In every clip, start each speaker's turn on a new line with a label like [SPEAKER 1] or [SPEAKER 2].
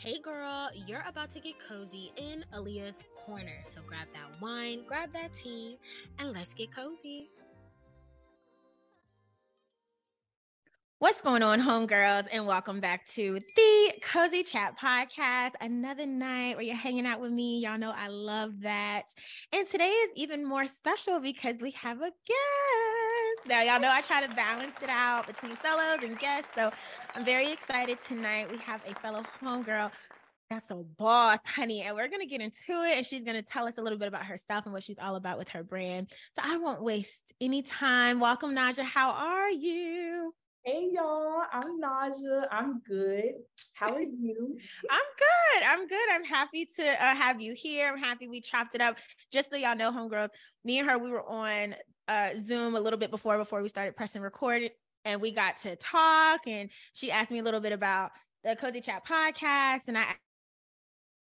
[SPEAKER 1] Hey girl, you're about to get cozy in Aliyah's corner. So grab that wine, grab that tea, and let's get cozy. What's going on, homegirls, and welcome back to the Cozy Chat Podcast. Another night where you're hanging out with me. Y'all know I love that. And today is even more special because we have a guest. Now, y'all know I try to balance it out between solos and guests. So I'm very excited tonight. We have a fellow homegirl that's a boss, honey. And we're going to get into it. And she's going to tell us a little bit about herself and what she's all about with her brand. So I won't waste any time. Welcome, Naja. How are you?
[SPEAKER 2] Hey, y'all. I'm Naja. I'm good. How are you?
[SPEAKER 1] I'm good. I'm good. I'm happy to uh, have you here. I'm happy we chopped it up. Just so y'all know, homegirls, me and her, we were on uh, Zoom a little bit before before we started pressing record and we got to talk and she asked me a little bit about the cozy chat podcast and i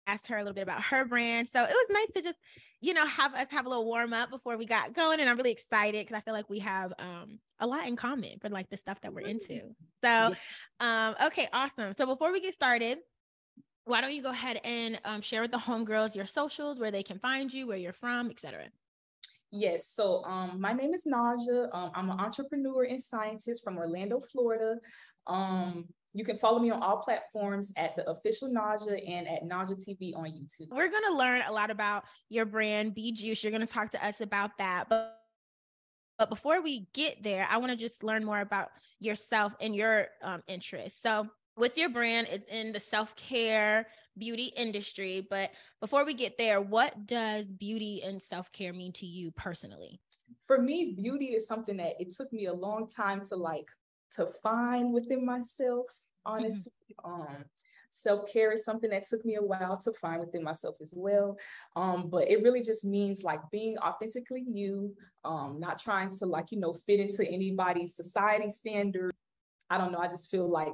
[SPEAKER 1] asked her a little bit about her brand. So it was nice to just you know have us have a little warm up before we got going and i'm really excited because i feel like we have um a lot in common for like the stuff that we're into. So um okay awesome. So before we get started why don't you go ahead and um, share with the homegirls your socials where they can find you where you're from etc
[SPEAKER 2] Yes. So um, my name is Naja. Um, I'm an entrepreneur and scientist from Orlando, Florida. Um, you can follow me on all platforms at the official Naja and at Naja TV on YouTube.
[SPEAKER 1] We're going to learn a lot about your brand, Be Juice. You're going to talk to us about that. But but before we get there, I want to just learn more about yourself and your um, interests. So, with your brand, it's in the self care, beauty industry. But before we get there, what does beauty and self care mean to you personally?
[SPEAKER 2] For me, beauty is something that it took me a long time to like to find within myself. Mm-hmm. Honestly, mm-hmm. um, self care is something that took me a while to find within myself as well. Um, but it really just means like being authentically you, um, not trying to like you know fit into anybody's society standard. I don't know. I just feel like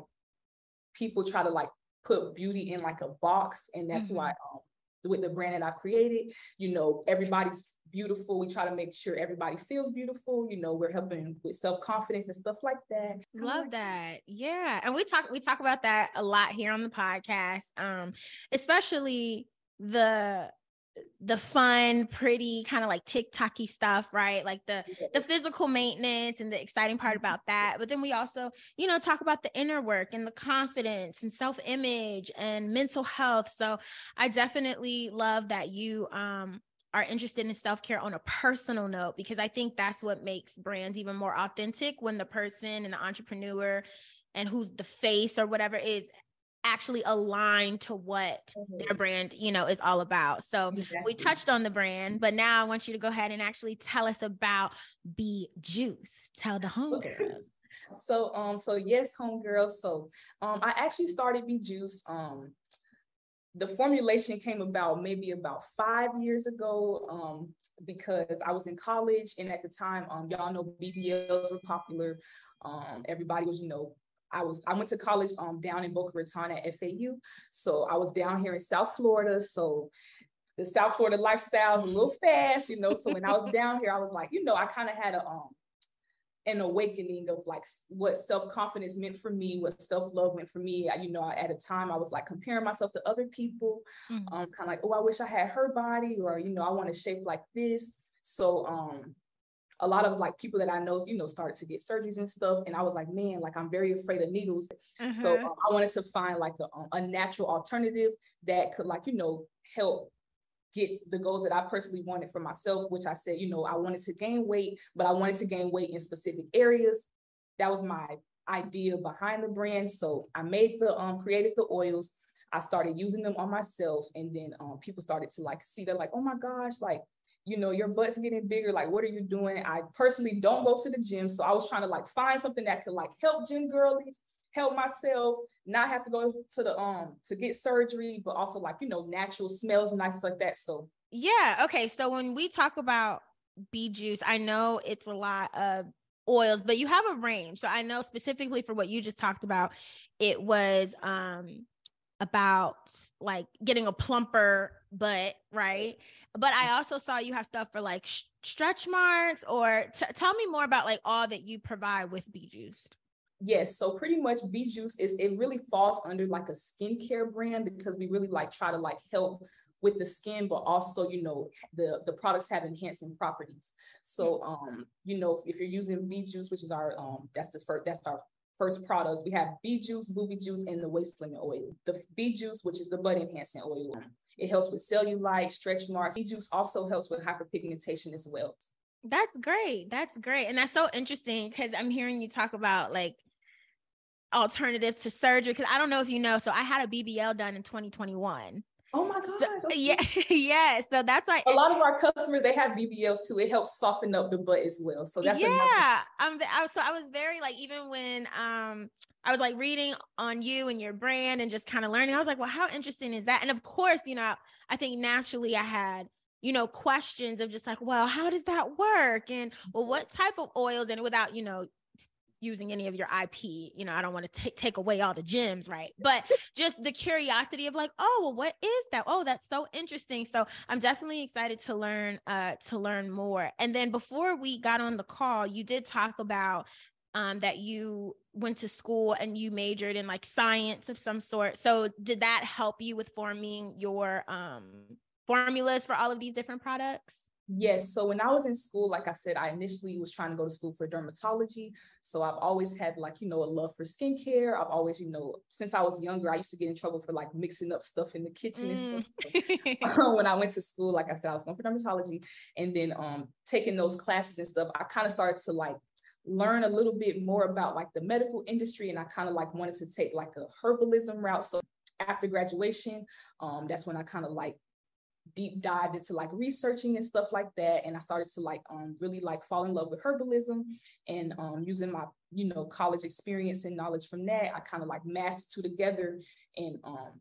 [SPEAKER 2] people try to like put beauty in like a box. And that's mm-hmm. why um, with the brand that I've created, you know, everybody's beautiful. We try to make sure everybody feels beautiful. You know, we're helping with self-confidence and stuff like that.
[SPEAKER 1] Love that. Yeah. And we talk we talk about that a lot here on the podcast. Um, especially the the fun, pretty kind of like TikToky stuff, right? Like the the physical maintenance and the exciting part about that. But then we also, you know, talk about the inner work and the confidence and self-image and mental health. So I definitely love that you um are interested in self-care on a personal note because I think that's what makes brands even more authentic when the person and the entrepreneur and who's the face or whatever is actually align to what mm-hmm. their brand, you know, is all about. So exactly. we touched on the brand, but now I want you to go ahead and actually tell us about Be Juice. Tell the homegirls.
[SPEAKER 2] So um so yes, homegirls. So um I actually started Be Juice um the formulation came about maybe about five years ago um, because I was in college and at the time, um, y'all know BBLs were popular. Um, everybody was, you know, I was I went to college um down in Boca Raton at FAU. So I was down here in South Florida. So the South Florida lifestyle is a little fast, you know. So when I was down here, I was like, you know, I kind of had a um an awakening of like what self-confidence meant for me, what self-love meant for me. I, you know, at a time I was like comparing myself to other people, mm-hmm. um, kind of like, oh, I wish I had her body, or you know, I want to shape like this. So um a lot of like people that I know, you know, started to get surgeries and stuff. And I was like, man, like I'm very afraid of needles. Uh-huh. So um, I wanted to find like a, a natural alternative that could like, you know, help get the goals that I personally wanted for myself, which I said, you know, I wanted to gain weight, but I wanted to gain weight in specific areas. That was my idea behind the brand. So I made the um created the oils. I started using them on myself, and then um, people started to like see. They're like, "Oh my gosh, like you know, your butt's getting bigger. Like, what are you doing? I personally don't go to the gym. So I was trying to like find something that could like help gym girlies, help myself, not have to go to the um to get surgery, but also like, you know, natural smells and nice like that. So
[SPEAKER 1] yeah. Okay. So when we talk about bee juice, I know it's a lot of oils, but you have a range. So I know specifically for what you just talked about, it was um about like getting a plumper butt, right? But I also saw you have stuff for like sh- stretch marks or t- tell me more about like all that you provide with BJuiced.
[SPEAKER 2] Yes, so pretty much B Juice is it really falls under like a skincare brand because we really like try to like help with the skin, but also, you know, the, the products have enhancing properties. So, um, you know, if you're using B juice, which is our, um, that's the first, that's our first product. We have bee juice, booby juice, and the waist oil. The bee juice, which is the butt enhancing oil. It helps with cellulite, stretch marks. Bee juice also helps with hyperpigmentation as well.
[SPEAKER 1] That's great. That's great. And that's so interesting because I'm hearing you talk about like alternative to surgery. Because I don't know if you know, so I had a BBL done in 2021.
[SPEAKER 2] Oh my god!
[SPEAKER 1] So, yeah, yeah. So that's why
[SPEAKER 2] a lot of our customers they have BBLs too. It helps soften up the butt as well. So that's
[SPEAKER 1] yeah. Um, I, so I was very like even when um I was like reading on you and your brand and just kind of learning. I was like, well, how interesting is that? And of course, you know, I think naturally I had you know questions of just like, well, how did that work? And well, what type of oils? And without you know using any of your IP. You know, I don't want to t- take away all the gems, right? But just the curiosity of like, oh, well, what is that? Oh, that's so interesting. So I'm definitely excited to learn uh to learn more. And then before we got on the call, you did talk about um that you went to school and you majored in like science of some sort. So did that help you with forming your um formulas for all of these different products?
[SPEAKER 2] Yes. So when I was in school, like I said, I initially was trying to go to school for dermatology. So I've always had like, you know, a love for skincare. I've always, you know, since I was younger, I used to get in trouble for like mixing up stuff in the kitchen mm. and stuff. So, when I went to school, like I said, I was going for dermatology and then um taking those classes and stuff, I kind of started to like learn a little bit more about like the medical industry and I kind of like wanted to take like a herbalism route. So after graduation, um, that's when I kind of like deep dived into like researching and stuff like that and i started to like um really like fall in love with herbalism and um using my you know college experience and knowledge from that i kind of like mashed the two together and um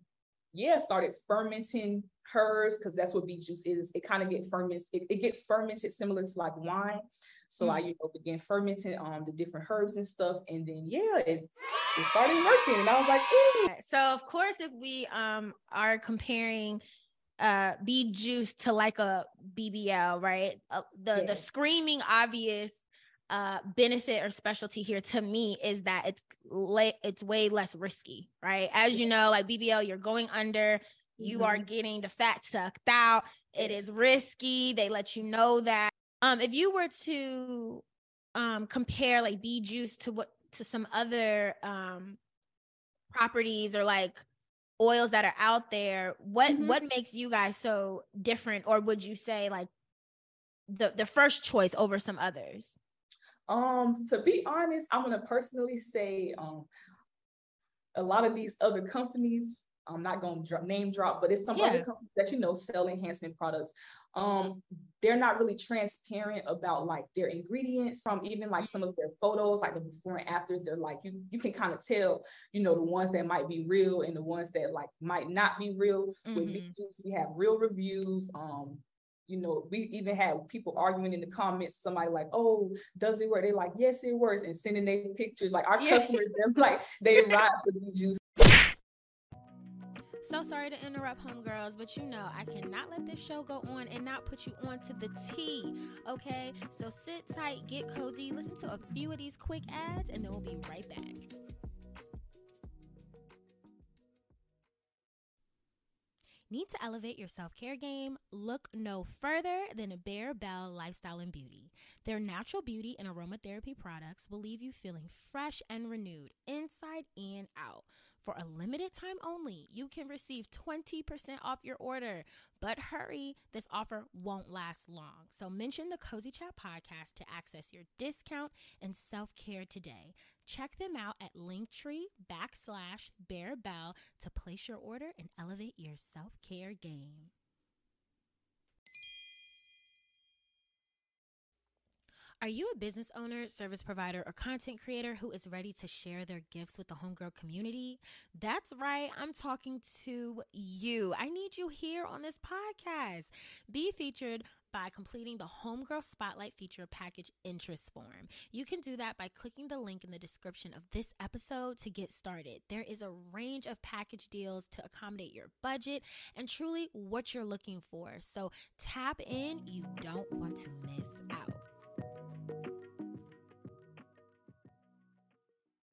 [SPEAKER 2] yeah started fermenting herbs because that's what B Juice is it kind of get fermented it, it, gets fermented similar to like wine so mm-hmm. i you know began fermenting um the different herbs and stuff and then yeah it, it started working and i was like Ooh.
[SPEAKER 1] so of course if we um are comparing uh B juice to like a BBL, right? Uh, the yeah. the screaming obvious uh benefit or specialty here to me is that it's la- it's way less risky, right? As you know, like BBL, you're going under, you mm-hmm. are getting the fat sucked out. It is risky. They let you know that. Um, if you were to um compare like B juice to what to some other um properties or like oils that are out there what mm-hmm. what makes you guys so different or would you say like the the first choice over some others
[SPEAKER 2] um to be honest i'm gonna personally say um a lot of these other companies i'm not gonna dr- name drop but it's some yeah. other companies that you know sell enhancement products um they're not really transparent about like their ingredients from even like some of their photos like the before and afters they're like you you can kind of tell you know the ones that might be real and the ones that like might not be real mm-hmm. with juice we have real reviews um you know, we even had people arguing in the comments, somebody like, oh, does it work? They're like, yes, it works, and sending their pictures. Like our yeah. customers, they're like, they ride for the juice.
[SPEAKER 1] So sorry to interrupt, homegirls, but you know I cannot let this show go on and not put you on to the T. Okay, so sit tight, get cozy, listen to a few of these quick ads, and then we'll be right back. Need to elevate your self care game? Look no further than Bear Barebell Lifestyle and Beauty. Their natural beauty and aromatherapy products will leave you feeling fresh and renewed inside and out. For a limited time only, you can receive 20% off your order. But hurry, this offer won't last long. So mention the Cozy Chat podcast to access your discount and self care today. Check them out at Linktree backslash Bearbelle to place your order and elevate your self care game. Are you a business owner, service provider, or content creator who is ready to share their gifts with the homegirl community? That's right, I'm talking to you. I need you here on this podcast. Be featured by completing the Homegirl Spotlight feature package interest form. You can do that by clicking the link in the description of this episode to get started. There is a range of package deals to accommodate your budget and truly what you're looking for. So tap in, you don't want to miss out.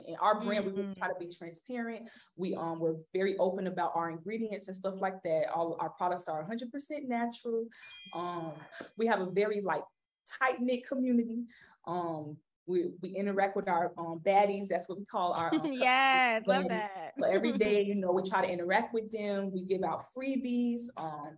[SPEAKER 2] In our brand, mm-hmm. we really try mm-hmm. to be transparent. We um we're very open about our ingredients and stuff like that. All our products are 100% natural. Um, we have a very like tight knit community. Um, we, we interact with our um, baddies. That's what we call our. Um,
[SPEAKER 1] yes, love that.
[SPEAKER 2] so every day, you know, we try to interact with them. We give out freebies. Um,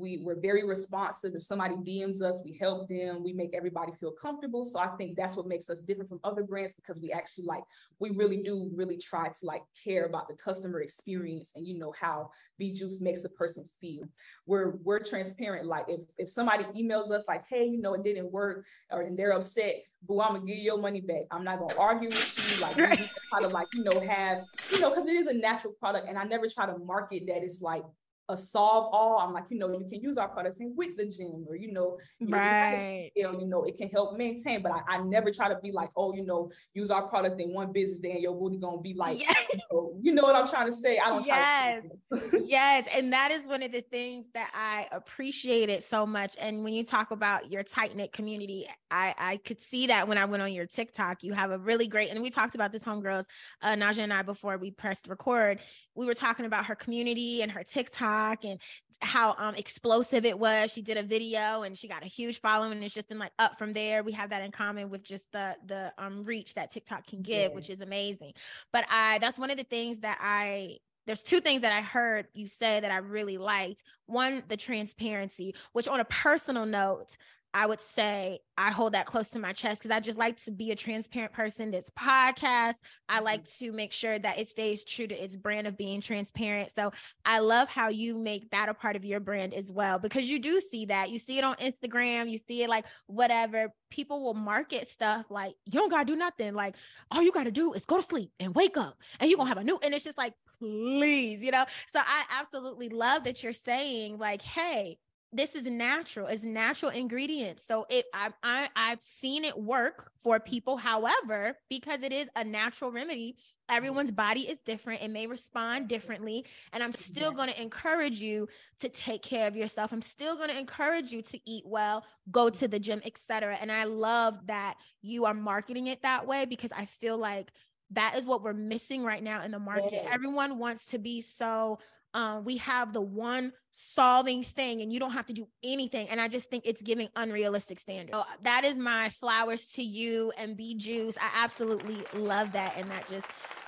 [SPEAKER 2] we we're very responsive. If somebody DMs us, we help them. We make everybody feel comfortable. So I think that's what makes us different from other brands because we actually like we really do really try to like care about the customer experience and you know how B Juice makes a person feel. We're we're transparent. Like if if somebody emails us like, hey, you know, it didn't work, or and they're upset, boo, I'm gonna give you your money back. I'm not gonna argue with you. Like we try to like you know have you know because it is a natural product, and I never try to market that it's like a solve all. I'm like, you know, you can use our products in with the gym or, you know,
[SPEAKER 1] right.
[SPEAKER 2] You, you know, it can help maintain, but I, I, never try to be like, oh, you know, use our product in one business day and your booty gonna be like, yes. you, know, you, know, what I'm trying to say? I don't
[SPEAKER 1] yes. yes. And that is one of the things that I appreciated so much. And when you talk about your tight knit community, I, I could see that when I went on your TikTok, you have a really great, and we talked about this homegirls, uh, Naja and I, before we pressed record, we were talking about her community and her TikTok and how um, explosive it was. She did a video and she got a huge following and it's just been like up from there. We have that in common with just the the um reach that TikTok can give, yeah. which is amazing. But I that's one of the things that I there's two things that I heard you say that I really liked. One, the transparency, which on a personal note, I would say I hold that close to my chest because I just like to be a transparent person. This podcast, I mm-hmm. like to make sure that it stays true to its brand of being transparent. So I love how you make that a part of your brand as well because you do see that. You see it on Instagram, you see it like whatever. People will market stuff like you don't gotta do nothing. Like all you gotta do is go to sleep and wake up and you're gonna have a new, and it's just like, please, you know. So I absolutely love that you're saying, like, hey, this is natural it's natural ingredients. So it I, I i've seen it work for people. However because it is a natural remedy everyone's body is different it may respond differently. And i'm still going to encourage you to take care of yourself. I'm still going to encourage you to eat well go to the gym etc and i love that you are marketing it that way because i feel like that is what we're missing right now in the market. Everyone wants to be so uh, we have the one solving thing and you don't have to do anything. And i just think it's giving unrealistic standards. So that is my flowers to you and B Juice. I absolutely love that. And that just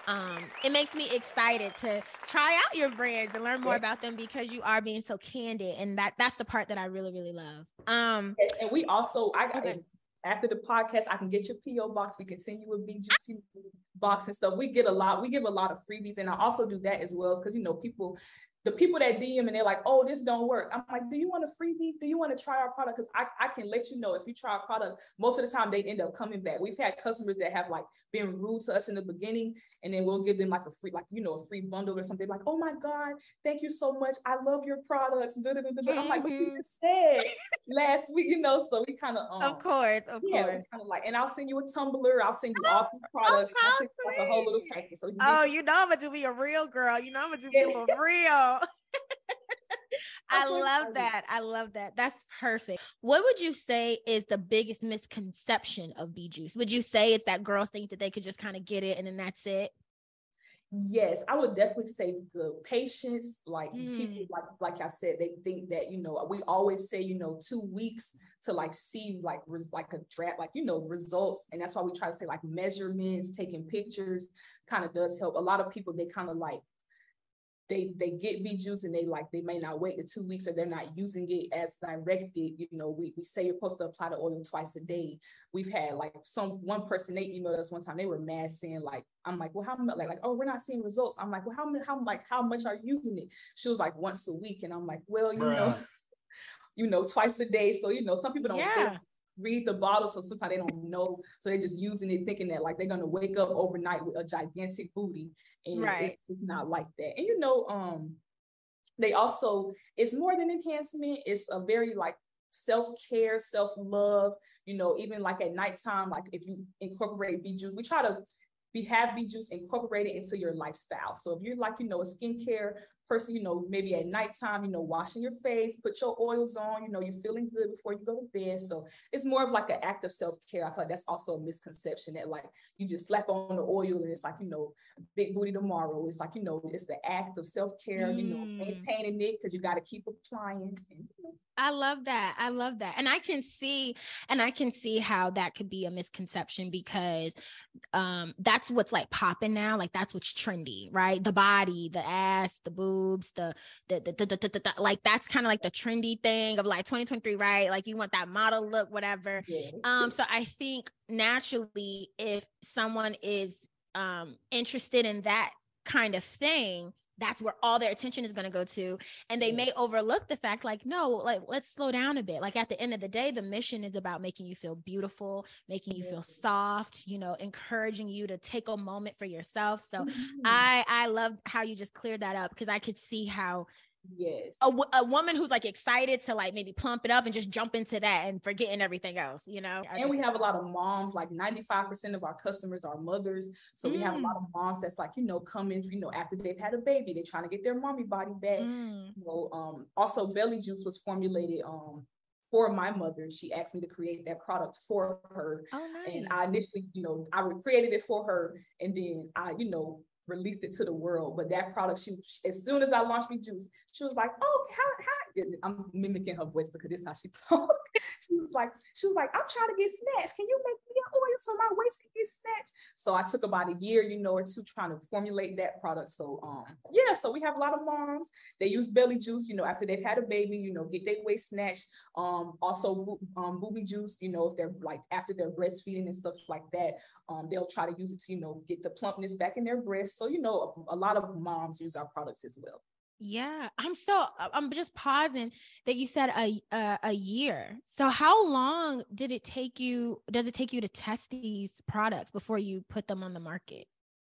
[SPEAKER 1] um it makes me excited to try out your brands and learn more yeah. about them because you are being so candid. And that that's the part that i really really love. Um
[SPEAKER 2] and we also i okay. After the podcast i can get your po box we can send you a B Juice box and stuff we get a lot we give a lot of freebies and i also do that as well because you know people the people that DM and they're like, oh, this don't work. I'm like, do you want a freebie? Do you want to try our product? Because I, I can let you know if you try our product, most of the time they end up coming back. We've had customers that have like been rude to us in the beginning, and then we'll give them like a free, like, you know, a free bundle or something. Like, oh my God, thank you so much. I love your products. Mm-hmm. I'm like, what you just said last week, you know, so we kind of um,
[SPEAKER 1] Of course, of yeah, course.
[SPEAKER 2] Kind of like, and I'll send you a tumbler, I'll send you all the products. Oh, like a whole little package. So
[SPEAKER 1] you oh, you know I'm gonna do be a real girl. You know I'm gonna do be a real. I love that. I love that. That's perfect. What would you say is the biggest misconception of B Juice? Would you say it's that girls think that they could just kind of get it and then that's it?
[SPEAKER 2] Yes, I would definitely say the patience, like mm. people, like like I said, they think that you know we always say you know two weeks to like see like res- like a draft, like you know results, and that's why we try to say like measurements, taking pictures, kind of does help. A lot of people they kind of like they they get B Juice and they like they may not wait the two weeks or they're not using it as directed. You know, we, we say you're supposed to apply the oil twice a day. We've had like some one person they emailed us one time, they were mad saying, like, I'm like, well, how much like, like, oh, we're not seeing results. I'm like, well, how many, how like how much are you using it? She was like once a week. And I'm like, well, you Bruh. know, you know, twice a day. So, you know, some people don't yeah. Read the bottle, so sometimes they don't know. So they're just using it, thinking that like they're gonna wake up overnight with a gigantic booty and right. it's not like that. And you know, um, they also it's more than enhancement. It's a very like self-care, self-love. You know, even like at nighttime, like if you incorporate B Juice, we try to be have Bee Juice incorporated into your lifestyle. So if you're like, you know, a skincare person, you know, maybe at nighttime, you know, washing your face, put your oils on, you know, you're feeling good before you go to bed. So it's more of like an act of self-care. I feel like that's also a misconception that like you just slap on the oil and it's like, you know, big booty tomorrow. It's like, you know, it's the act of self-care, mm. you know, mm. maintaining it because you got to keep applying. And, you know.
[SPEAKER 1] I love that. I love that. And I can see, and I can see how that could be a misconception because um that's what's like popping now. Like that's what's trendy, right? The body, the ass, the boobs, the the the, the, the, the, like that's kind of like the trendy thing of like 2023, right? Like you want that model look, whatever. Yes. Um, so I think naturally if someone is um interested in that kind of thing that's where all their attention is going to go to and they yeah. may overlook the fact like no like let's slow down a bit like at the end of the day the mission is about making you feel beautiful making you feel soft you know encouraging you to take a moment for yourself so mm-hmm. i i love how you just cleared that up because i could see how
[SPEAKER 2] Yes.
[SPEAKER 1] A, a woman who's like excited to like maybe plump it up and just jump into that and forgetting everything else, you know?
[SPEAKER 2] And we have a lot of moms, like 95% of our customers are mothers. So mm. we have a lot mm. of moms that's like, you know, coming, you know, after they've had a baby, they're trying to get their mommy body back. Mm. You know, um, also belly juice was formulated um for my mother. She asked me to create that product for her. Oh, nice. And I initially, you know, I created it for her and then I, you know, released it to the world. But that product, she as soon as I launched B Juice, she was like, "Oh, how how?" I'm mimicking her voice because this is how she talks. she was like, she was like, "I'm trying to get snatched. Can you make me an oil so my waist can get snatched?" So I took about a year, you know, or two trying to formulate that product. So um, yeah, so we have a lot of moms. They use belly juice, you know, after they've had a baby, you know, get their waist snatched. Um, also um, booby juice, you know, if they're like after they're breastfeeding and stuff like that, um, they'll try to use it to, you know, get the plumpness back in their breasts. So, you know, a, a lot of moms use our products as well.
[SPEAKER 1] Yeah, I'm so I'm just pausing that you said a, a, a year. So how long did it take you? Does it take you to test these products before you put them on the market?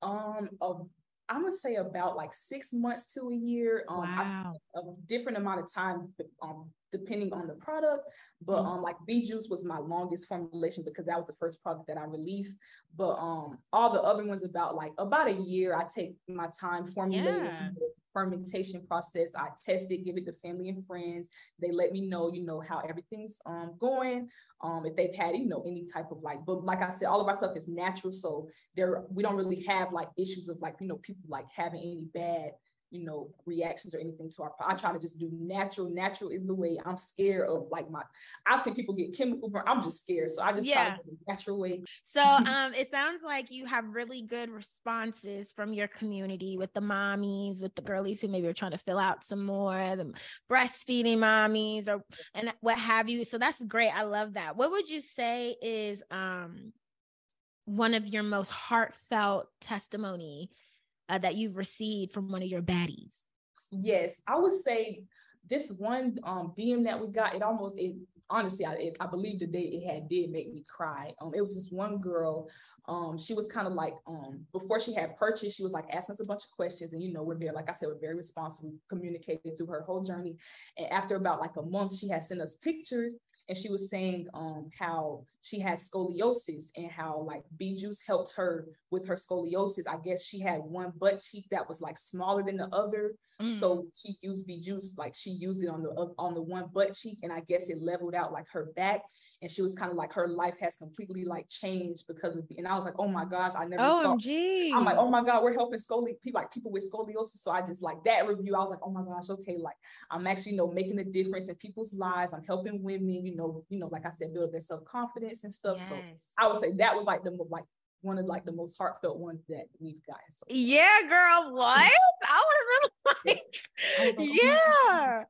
[SPEAKER 2] Um, I'm gonna say about like six months to a year. Um, wow. a different amount of time, um, depending on the product. But mm-hmm. um, like Bee Juice was my longest formulation because that was the first product that I released. But um, all the other ones about like about a year. I take my time formulating. Yeah fermentation process. I test it, give it to family and friends. They let me know, you know, how everything's um, going. Um, if they've had, you know, any type of like, but like I said, all of our stuff is natural. So there, we don't really have like issues of like, you know, people like having any bad you know, reactions or anything to our. I try to just do natural. Natural is the way. I'm scared of like my. I've seen people get chemical burn. I'm just scared, so I just yeah. try to do natural way.
[SPEAKER 1] So um, it sounds like you have really good responses from your community with the mommies, with the girlies who maybe are trying to fill out some more, the breastfeeding mommies, or and what have you. So that's great. I love that. What would you say is um one of your most heartfelt testimony uh, that you've received from one of your baddies?
[SPEAKER 2] Yes, I would say this one um, DM that we got, it almost it honestly, I, it, I believe the day it had did make me cry. Um, it was this one girl. Um, she was kind of like um before she had purchased, she was like asking us a bunch of questions, and you know, we're very, like I said, we're very responsible, communicated through her whole journey. And after about like a month, she had sent us pictures and she was saying um, how she has scoliosis and how like bee juice helped her with her scoliosis. I guess she had one butt cheek that was like smaller than the other, mm. so she used bee juice like she used it on the on the one butt cheek, and I guess it leveled out like her back and she was kind of like her life has completely like changed because of it. and I was like, oh my gosh, I never
[SPEAKER 1] OMG.
[SPEAKER 2] thought I'm like, oh my God, we're helping scoliosis people like people with scoliosis. So I just like that review. I was like, oh my gosh, okay, like I'm actually, you know, making a difference in people's lives. I'm helping women, you know, you know, like I said, build their self-confidence and stuff. Yes. So I would say that was like the like one of like the most heartfelt ones that we've got. So.
[SPEAKER 1] Yeah, girl. What? I would have been like, like yeah.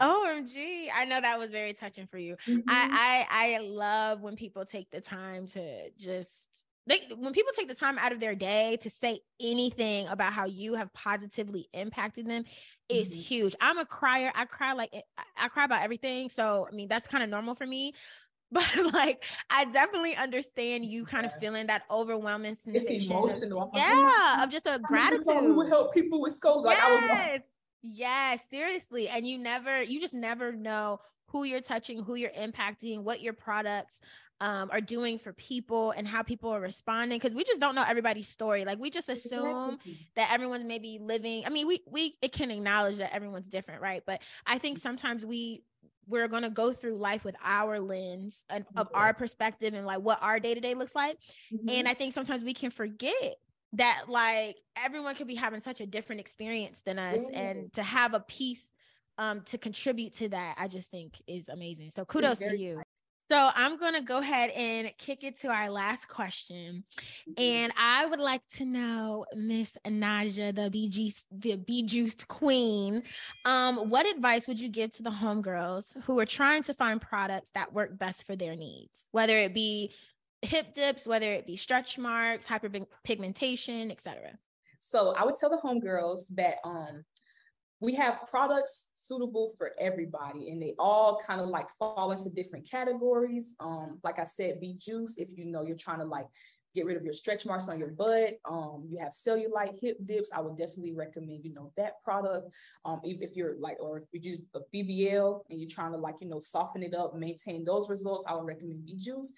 [SPEAKER 1] OMG. I know that was very touching for you. Mm-hmm. I, I I love when people take the time to just they when people take the time out of their day to say anything about how you have positively impacted them is mm-hmm. huge. I'm a crier. I cry like I cry about everything. So I mean that's kind of normal for me. But like I definitely understand you kind of feeling that overwhelming sensation. It's Of, yeah, of just a gratitude. Who
[SPEAKER 2] would help people with school? Like yes.
[SPEAKER 1] I was Yes, seriously. And you never, you just never know who you're touching, who you're impacting, what your products um, are doing for people and how people are responding because we just don't know everybody's story like we just assume that everyone's maybe living i mean we we it can acknowledge that everyone's different right but i think sometimes we we're going to go through life with our lens and, of our perspective and like what our day-to-day looks like. Mm-hmm. and i think sometimes we can forget that like everyone could be having such a different experience than us yeah. and to have a piece um to contribute to that i just think is amazing. So kudos to you so I'm going to go ahead and kick it to our last question. Mm-hmm. And I would like to know, Miss Naja, the BG, the BJuiced Queen, um, what advice would you give to the homegirls who are trying to find products that work best for their needs, whether it be hip dips, whether it be stretch marks, hyperpigmentation, etc.
[SPEAKER 2] So I would tell the homegirls that um, we have products suitable for everybody and they all kind of like fall into different categories. Um like i said be juice if you know you're trying to like get rid of your stretch marks on your butt. Um you have cellulite hip dips. I would definitely recommend you know that product. Um if, if you're like or if you do a bbl and you're trying to like you know soften it up maintain those results i would recommend be juice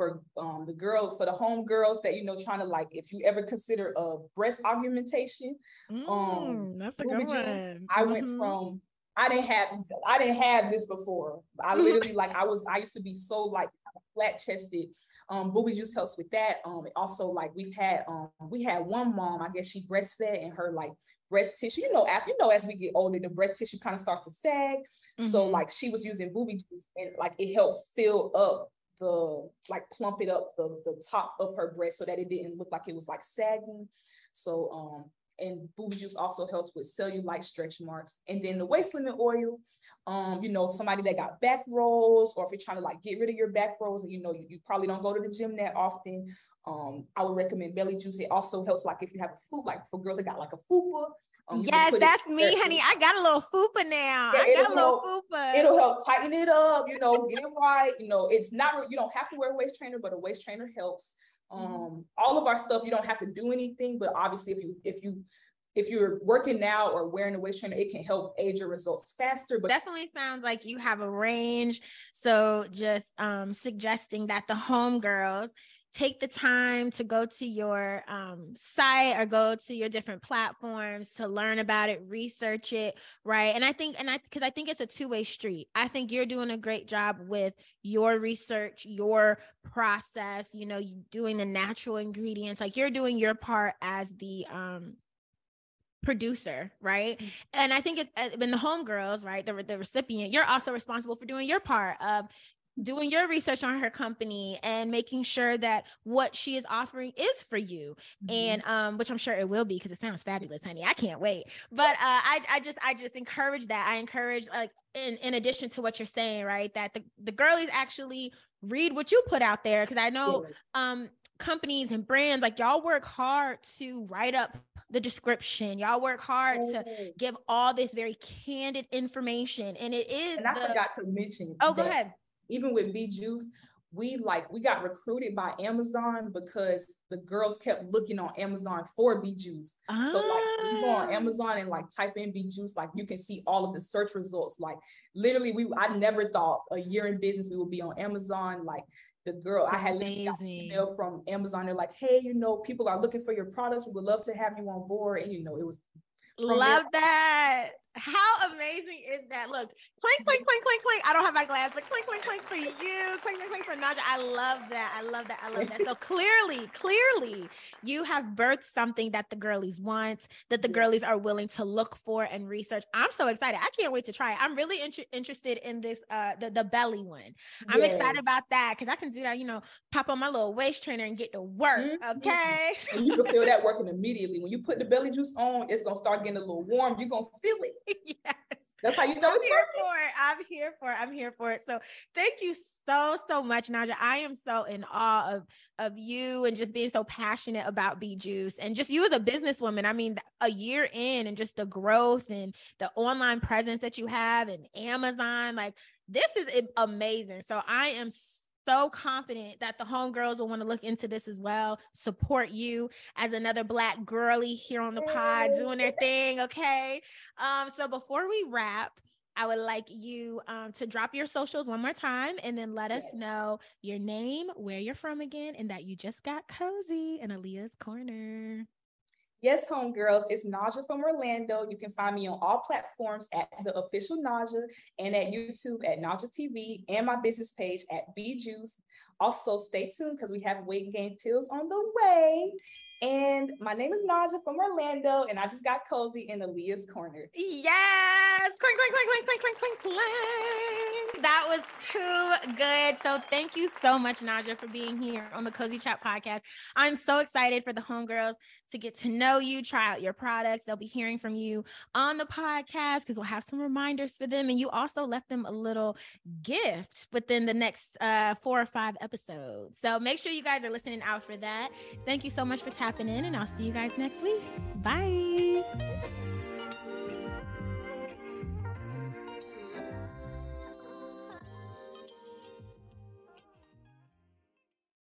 [SPEAKER 2] for um, the girls, for the home girls that you know trying to like, if you ever consider a breast augmentation,
[SPEAKER 1] um, mm, um, that's a good one.
[SPEAKER 2] I mm-hmm. went from I didn't have I didn't have this before. I mm-hmm. literally like I was I used to be so like flat chested. Um, booby juice helps with that. Um, also like we've had um we had one mom, I guess she breastfed and her like breast tissue, you know, after you know, as we get older, the breast tissue kind of starts to sag. Mm-hmm. So like she was using booby juice and like it helped fill up the like plump it up the the top of her breast so that it didn't look like it was like sagging. So um and booby juice also helps with cellulite stretch marks. And then the waist limit oil, um, you know, somebody that got back rolls, or if you're trying to like get rid of your back rolls, and you know, you, you probably don't go to the gym that often. Um, I would recommend belly juice. It also helps like if you have a food, like for girls that got like a fupa.
[SPEAKER 1] Um, yes, that's me, honey. I got a little fupa now. Yeah, I got a little
[SPEAKER 2] help, fupa. It'll help tighten it up, you know, get it right. You know, it's not you don't have to wear a waist trainer, but a waist trainer helps. Mm-hmm. Um, all of our stuff, you don't have to do anything, but obviously if you if you if you're working now or wearing a waist trainer, it can help aid your results faster.
[SPEAKER 1] But definitely sounds like you have a range. So just um, suggesting that the homegirls take the time to go to your um, site or go to your different platforms to learn about it research it right and i think and i because i think it's a two-way street i think you're doing a great job with your research your process you know doing the natural ingredients like you're doing your part as the um producer, right? Mm-hmm. And I think it's uh, when the homegirls, right, the, the recipient, you're also responsible for doing your part of doing your research on her company and making sure that what she is offering is for you. Mm-hmm. and um which i'm sure it will be because it sounds fabulous honey. I can't wait. But uh i i just i just encourage that. I encourage like in in addition to what you're saying right that the the girlies actually read what you put out there. Because i know um companies and brands like y'all work hard to write up the description. Y'all work hard oh. to give all this very candid information. And it is
[SPEAKER 2] and i the... forgot to mention
[SPEAKER 1] oh go ahead
[SPEAKER 2] even with B Juice, we like we got recruited by Amazon because the girls kept looking on Amazon for B Juice. Ah. So like you go on ah. Amazon and like type in B Juice, like you can see all of the search results. Like literally, we I never thought a year in business we would be on Amazon. Like the girl I had an email from Amazon. They're like, hey, you know, people are looking for your products. We would love to have you on board. And you know, it was
[SPEAKER 1] love that. How amazing is that? Look, clink, clink, clink, clink, clink. I don't have my glass, but clink, clink, clink for you. Clink, clink, clink for Naja. I love that. I love that. I love that. So clearly, clearly, you have birthed something that the girlies want, that the girlies are willing to look for and research. I'm so excited. I can't wait to try it. I'm really inter- interested in this, uh, the, the belly one. I'm yes. excited about that because I can do that, you know, pop on my little waist trainer and get to work. Mm-hmm. Okay.
[SPEAKER 2] and you can feel that working immediately. When you put the belly juice on, it's going to start getting a little warm. You're going to feel it. yes. That's how you know.
[SPEAKER 1] I'm here for it. I'm here for it. I'm here for it. So thank you so so much, Naja. I am so in awe of of you and just being so passionate about Be Juice and just you as a businesswoman. I mean, a year in and just the growth and the online presence that you have and Amazon, like this is amazing. So I am. So so confident that the homegirls will want to look into this as well, support you as another black girly here on the pod doing their thing. Okay. Um, so before we wrap, I would like you um, to drop your socials one more time and then let us know your name, where you're from again, and that you just got cozy in Aliyah's corner.
[SPEAKER 2] Yes, homegirls, it's Naja from Orlando. You can find me on all platforms at the official Naja and at YouTube at Naja TV and my business page at B Juice. Also, stay tuned because we have weight gain pills on the way. And my name is Naja from Orlando, and I just got cozy in Aliyah's corner.
[SPEAKER 1] Yes, clink, clink, clink, clink, clink, clink, clink. That was too good. So thank you so much, Naja, for being here on the Cozy Chat podcast. I'm so excited for the homegirls to get to know you, try out your products. They'll be hearing from you on the podcast because we'll have some reminders for them. And you also left them a little gift within the next uh, four or five episodes. So make sure you guys are listening out for that. Thank you so much for tapping in, and I'll see you guys next week. Bye.